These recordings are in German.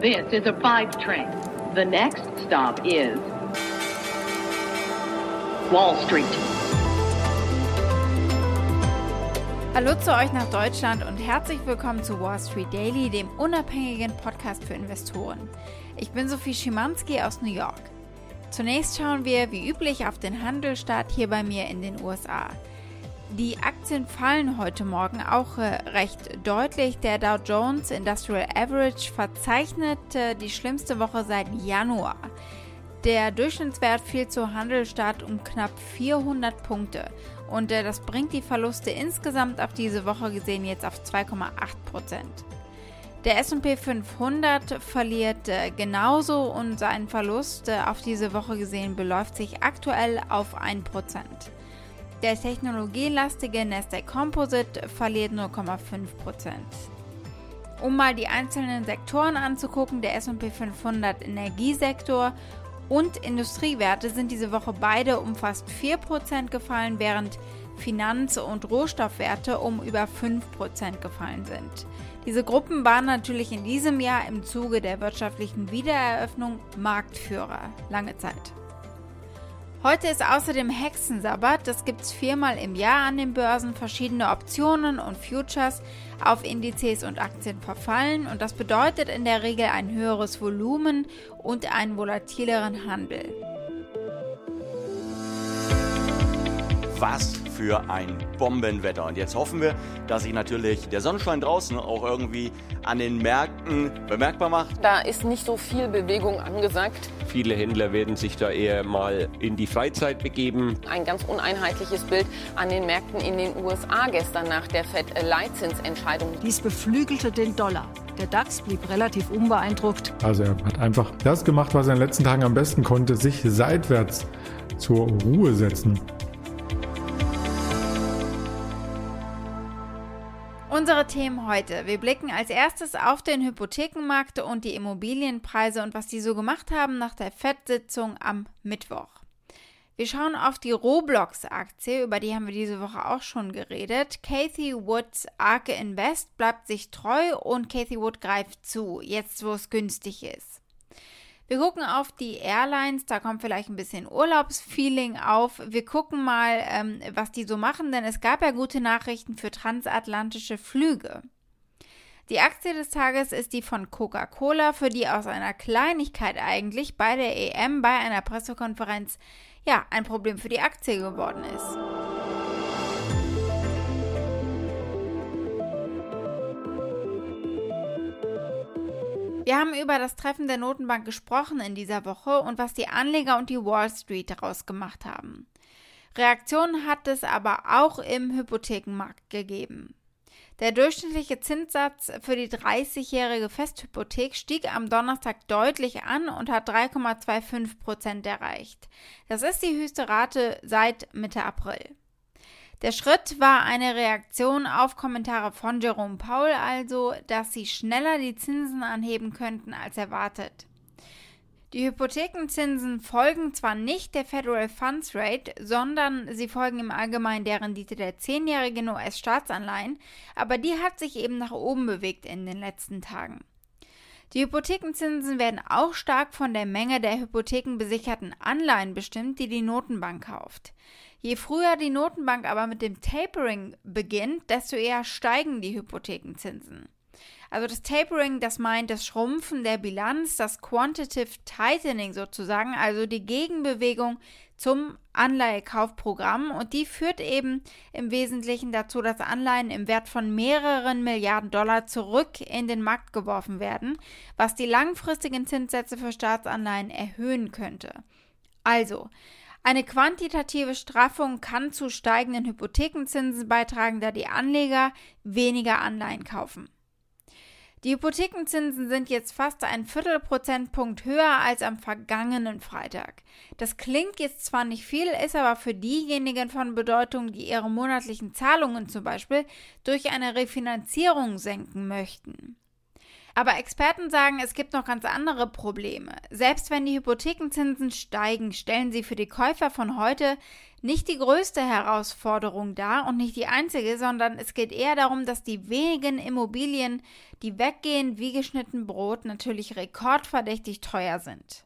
This is a five train. The next stop is Wall Street. Hallo zu euch nach Deutschland und herzlich willkommen zu Wall Street Daily, dem unabhängigen Podcast für Investoren. Ich bin Sophie Schimanski aus New York. Zunächst schauen wir wie üblich auf den Handelsstart hier bei mir in den USA. Die Aktien fallen heute Morgen auch äh, recht deutlich. Der Dow Jones Industrial Average verzeichnete die schlimmste Woche seit Januar. Der Durchschnittswert fiel zu Handelsstart um knapp 400 Punkte und äh, das bringt die Verluste insgesamt auf diese Woche gesehen jetzt auf 2,8 Prozent. Der SP 500 verliert äh, genauso und sein Verlust äh, auf diese Woche gesehen beläuft sich aktuell auf 1%. Der technologielastige Nasdaq Composite verliert 0,5%. Um mal die einzelnen Sektoren anzugucken, der SP 500 Energiesektor und Industriewerte sind diese Woche beide um fast 4% gefallen, während Finanz- und Rohstoffwerte um über 5% gefallen sind. Diese Gruppen waren natürlich in diesem Jahr im Zuge der wirtschaftlichen Wiedereröffnung Marktführer lange Zeit. Heute ist außerdem Hexensabbat. Das gibt es viermal im Jahr an den Börsen. Verschiedene Optionen und Futures auf Indizes und Aktien verfallen und das bedeutet in der Regel ein höheres Volumen und einen volatileren Handel. Was für ein Bombenwetter. Und jetzt hoffen wir, dass sich natürlich der Sonnenschein draußen auch irgendwie an den Märkten bemerkbar macht. Da ist nicht so viel Bewegung angesagt. Viele Händler werden sich da eher mal in die Freizeit begeben. Ein ganz uneinheitliches Bild an den Märkten in den USA gestern nach der Fed-Leitzinsentscheidung. Dies beflügelte den Dollar. Der DAX blieb relativ unbeeindruckt. Also er hat einfach das gemacht, was er in den letzten Tagen am besten konnte, sich seitwärts zur Ruhe setzen. Unsere Themen heute. Wir blicken als erstes auf den Hypothekenmarkt und die Immobilienpreise und was die so gemacht haben nach der FED-Sitzung am Mittwoch. Wir schauen auf die Roblox-Aktie, über die haben wir diese Woche auch schon geredet. Cathy Woods Arke Invest bleibt sich treu und Cathy Wood greift zu, jetzt wo es günstig ist. Wir gucken auf die Airlines, da kommt vielleicht ein bisschen Urlaubsfeeling auf. Wir gucken mal, ähm, was die so machen, denn es gab ja gute Nachrichten für transatlantische Flüge. Die Aktie des Tages ist die von Coca-Cola, für die aus einer Kleinigkeit eigentlich bei der EM bei einer Pressekonferenz ja ein Problem für die Aktie geworden ist. Wir haben über das Treffen der Notenbank gesprochen in dieser Woche und was die Anleger und die Wall Street daraus gemacht haben. Reaktionen hat es aber auch im Hypothekenmarkt gegeben. Der durchschnittliche Zinssatz für die 30-jährige Festhypothek stieg am Donnerstag deutlich an und hat 3,25 Prozent erreicht. Das ist die höchste Rate seit Mitte April. Der Schritt war eine Reaktion auf Kommentare von Jerome Paul, also, dass sie schneller die Zinsen anheben könnten als erwartet. Die Hypothekenzinsen folgen zwar nicht der Federal Funds Rate, sondern sie folgen im Allgemeinen der Rendite der zehnjährigen US-Staatsanleihen, aber die hat sich eben nach oben bewegt in den letzten Tagen. Die Hypothekenzinsen werden auch stark von der Menge der hypothekenbesicherten Anleihen bestimmt, die die Notenbank kauft. Je früher die Notenbank aber mit dem Tapering beginnt, desto eher steigen die Hypothekenzinsen. Also das Tapering, das meint das Schrumpfen der Bilanz, das Quantitative Tightening sozusagen, also die Gegenbewegung zum Anleihekaufprogramm und die führt eben im Wesentlichen dazu, dass Anleihen im Wert von mehreren Milliarden Dollar zurück in den Markt geworfen werden, was die langfristigen Zinssätze für Staatsanleihen erhöhen könnte. Also, eine quantitative Straffung kann zu steigenden Hypothekenzinsen beitragen, da die Anleger weniger Anleihen kaufen. Die Hypothekenzinsen sind jetzt fast ein Viertelprozentpunkt höher als am vergangenen Freitag. Das klingt jetzt zwar nicht viel, ist aber für diejenigen von Bedeutung, die ihre monatlichen Zahlungen zum Beispiel durch eine Refinanzierung senken möchten. Aber Experten sagen, es gibt noch ganz andere Probleme. Selbst wenn die Hypothekenzinsen steigen, stellen sie für die Käufer von heute nicht die größte Herausforderung dar und nicht die einzige, sondern es geht eher darum, dass die wenigen Immobilien, die weggehen wie geschnitten Brot, natürlich rekordverdächtig teuer sind.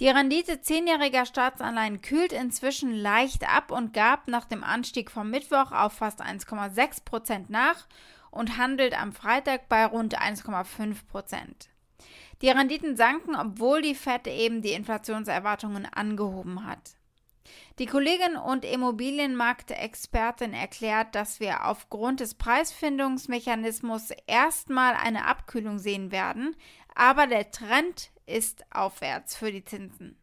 Die Rendite zehnjähriger Staatsanleihen kühlt inzwischen leicht ab und gab nach dem Anstieg vom Mittwoch auf fast 1,6 Prozent nach und handelt am Freitag bei rund 1,5 Prozent. Die Renditen sanken, obwohl die Fed eben die Inflationserwartungen angehoben hat. Die Kollegin und Immobilienmarktexpertin erklärt, dass wir aufgrund des Preisfindungsmechanismus erstmal eine Abkühlung sehen werden, aber der Trend ist aufwärts für die Zinsen.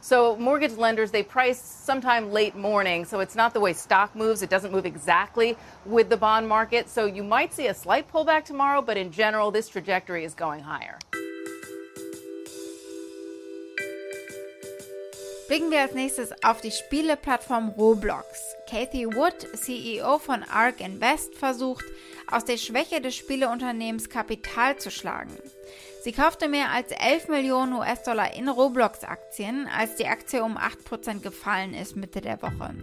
So mortgage lenders, they price sometime late morning, so it's not the way stock moves. It doesn't move exactly with the bond market. So you might see a slight pullback tomorrow, but in general, this trajectory is going higher. Blicken wir als nächstes auf die Spieleplattform Roblox. Kathy Wood, CEO von Ark Invest, versucht, aus der Schwäche des Spieleunternehmens Kapital zu schlagen. Sie kaufte mehr als 11 Millionen US-Dollar in Roblox-Aktien, als die Aktie um 8% gefallen ist Mitte der Woche.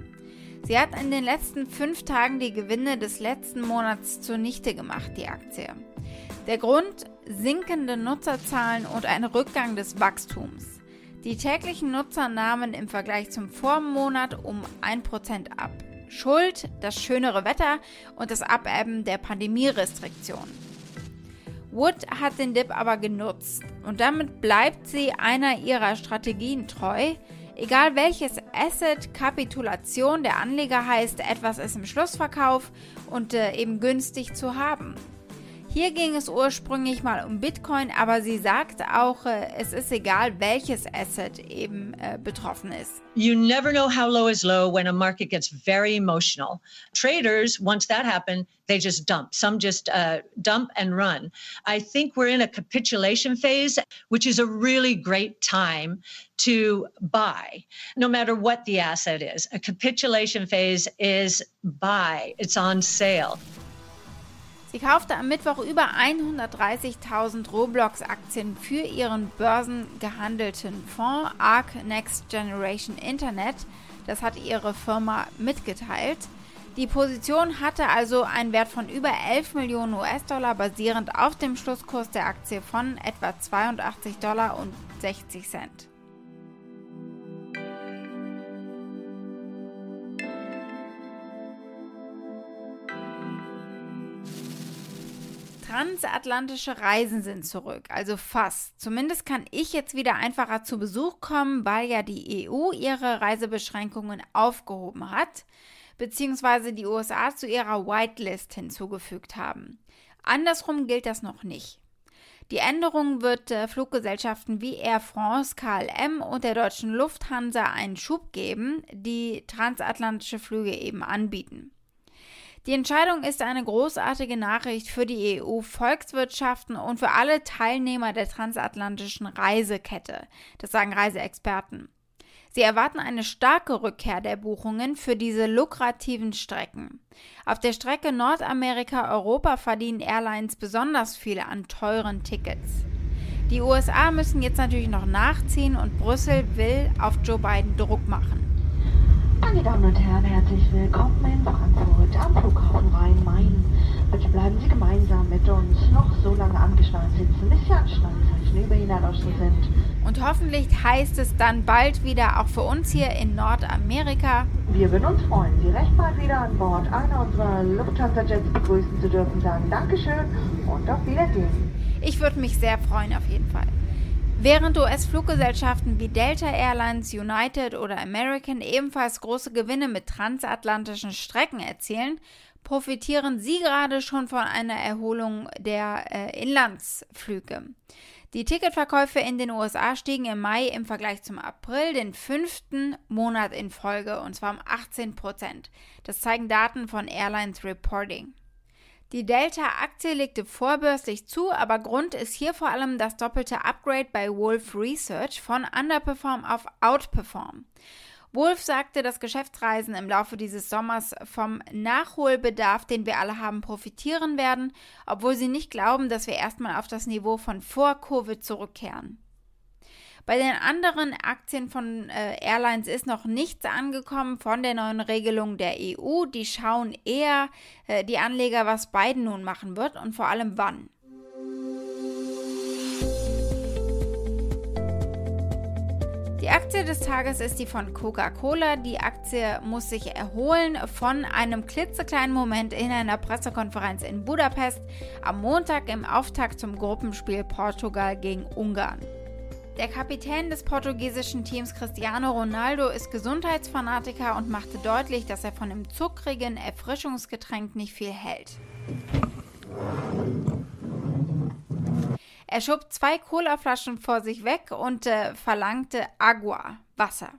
Sie hat in den letzten fünf Tagen die Gewinne des letzten Monats zunichte gemacht, die Aktie. Der Grund? Sinkende Nutzerzahlen und ein Rückgang des Wachstums. Die täglichen Nutzer nahmen im Vergleich zum Vormonat um 1% ab. Schuld das schönere Wetter und das Abebben der Pandemierestriktionen. Wood hat den Dip aber genutzt und damit bleibt sie einer ihrer Strategien treu. Egal welches Asset Kapitulation der Anleger heißt, etwas ist im Schlussverkauf und äh, eben günstig zu haben. Hier ging es ursprünglich mal um Bitcoin, aber sie sagt auch, äh, es ist egal, welches Asset eben äh, betroffen ist. You never know how low is low when a market gets very emotional. Traders, once that happened, they just dump. Some just uh, dump and run. I think we're in a capitulation phase, which is a really great time to buy, no matter what the asset is. A capitulation phase is buy, it's on sale. Sie kaufte am Mittwoch über 130.000 Roblox-Aktien für ihren börsengehandelten Fonds ARK Next Generation Internet. Das hat ihre Firma mitgeteilt. Die Position hatte also einen Wert von über 11 Millionen US-Dollar basierend auf dem Schlusskurs der Aktie von etwa 82 Dollar und 60 Cent. Transatlantische Reisen sind zurück, also fast. Zumindest kann ich jetzt wieder einfacher zu Besuch kommen, weil ja die EU ihre Reisebeschränkungen aufgehoben hat, beziehungsweise die USA zu ihrer Whitelist hinzugefügt haben. Andersrum gilt das noch nicht. Die Änderung wird äh, Fluggesellschaften wie Air France, KLM und der deutschen Lufthansa einen Schub geben, die transatlantische Flüge eben anbieten. Die Entscheidung ist eine großartige Nachricht für die EU-Volkswirtschaften und für alle Teilnehmer der transatlantischen Reisekette. Das sagen Reiseexperten. Sie erwarten eine starke Rückkehr der Buchungen für diese lukrativen Strecken. Auf der Strecke Nordamerika-Europa verdienen Airlines besonders viel an teuren Tickets. Die USA müssen jetzt natürlich noch nachziehen und Brüssel will auf Joe Biden Druck machen. Meine Damen und Herren, herzlich willkommen in Frankfurt am Flughafen Rhein-Main. Bitte bleiben Sie gemeinsam mit uns noch so lange angeschnallt sitzen, bis die Anschnallzeichen über Ihnen erloschen sind. Und hoffentlich heißt es dann bald wieder auch für uns hier in Nordamerika. Wir würden uns freuen, Sie recht bald wieder an Bord einer unserer Lufthansa-Jets begrüßen zu dürfen. Sagen Dankeschön und auf Wiedersehen. Ich würde mich sehr freuen, auf jeden Fall. Während US-Fluggesellschaften wie Delta Airlines, United oder American ebenfalls große Gewinne mit transatlantischen Strecken erzielen, profitieren sie gerade schon von einer Erholung der äh, Inlandsflüge. Die Ticketverkäufe in den USA stiegen im Mai im Vergleich zum April den fünften Monat in Folge und zwar um 18 Prozent. Das zeigen Daten von Airlines Reporting. Die Delta-Aktie legte vorbörslich zu, aber Grund ist hier vor allem das doppelte Upgrade bei Wolf Research von Underperform auf Outperform. Wolf sagte, dass Geschäftsreisen im Laufe dieses Sommers vom Nachholbedarf, den wir alle haben, profitieren werden, obwohl sie nicht glauben, dass wir erstmal auf das Niveau von vor Covid zurückkehren. Bei den anderen Aktien von äh, Airlines ist noch nichts angekommen von der neuen Regelung der EU. Die schauen eher äh, die Anleger, was Biden nun machen wird und vor allem wann. Die Aktie des Tages ist die von Coca-Cola. Die Aktie muss sich erholen von einem klitzekleinen Moment in einer Pressekonferenz in Budapest am Montag im Auftakt zum Gruppenspiel Portugal gegen Ungarn. Der Kapitän des portugiesischen Teams Cristiano Ronaldo ist Gesundheitsfanatiker und machte deutlich, dass er von dem zuckrigen Erfrischungsgetränk nicht viel hält. Er schob zwei Colaflaschen vor sich weg und äh, verlangte Agua, Wasser.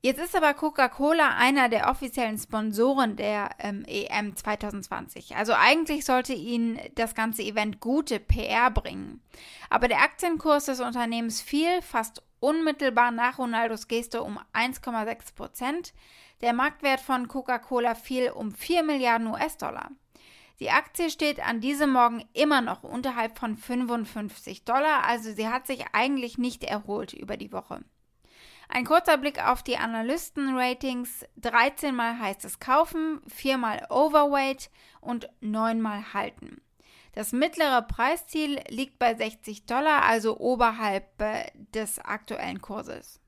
Jetzt ist aber Coca-Cola einer der offiziellen Sponsoren der ähm, EM 2020. Also eigentlich sollte ihnen das ganze Event gute PR bringen. Aber der Aktienkurs des Unternehmens fiel fast unmittelbar nach Ronaldos Geste um 1,6 Prozent. Der Marktwert von Coca-Cola fiel um 4 Milliarden US-Dollar. Die Aktie steht an diesem Morgen immer noch unterhalb von 55 Dollar, also sie hat sich eigentlich nicht erholt über die Woche. Ein kurzer Blick auf die Analysten-Ratings. 13 mal heißt es kaufen, 4 mal Overweight und 9 mal halten. Das mittlere Preisziel liegt bei 60 Dollar, also oberhalb äh, des aktuellen Kurses.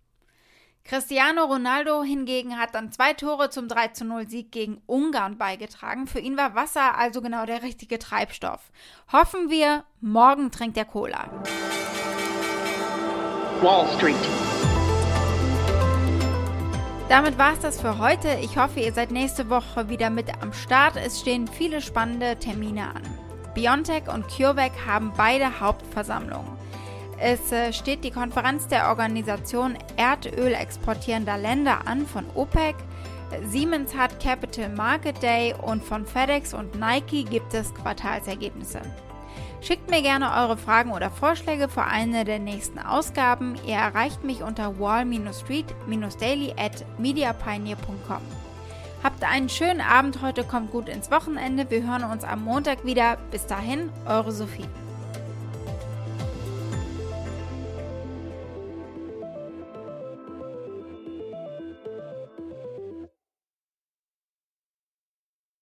Cristiano Ronaldo hingegen hat dann zwei Tore zum 3 0 Sieg gegen Ungarn beigetragen. Für ihn war Wasser also genau der richtige Treibstoff. Hoffen wir, morgen trinkt er Cola. Wall Street. Damit war es das für heute. Ich hoffe, ihr seid nächste Woche wieder mit am Start. Es stehen viele spannende Termine an. BioNTech und CureVac haben beide Hauptversammlungen. Es äh, steht die Konferenz der Organisation Erdöl exportierender Länder an von OPEC. Siemens hat Capital Market Day und von FedEx und Nike gibt es Quartalsergebnisse. Schickt mir gerne eure Fragen oder Vorschläge für eine der nächsten Ausgaben. Ihr erreicht mich unter wall-street-daily at mediapioneer.com. Habt einen schönen Abend heute, kommt gut ins Wochenende. Wir hören uns am Montag wieder. Bis dahin, eure Sophie.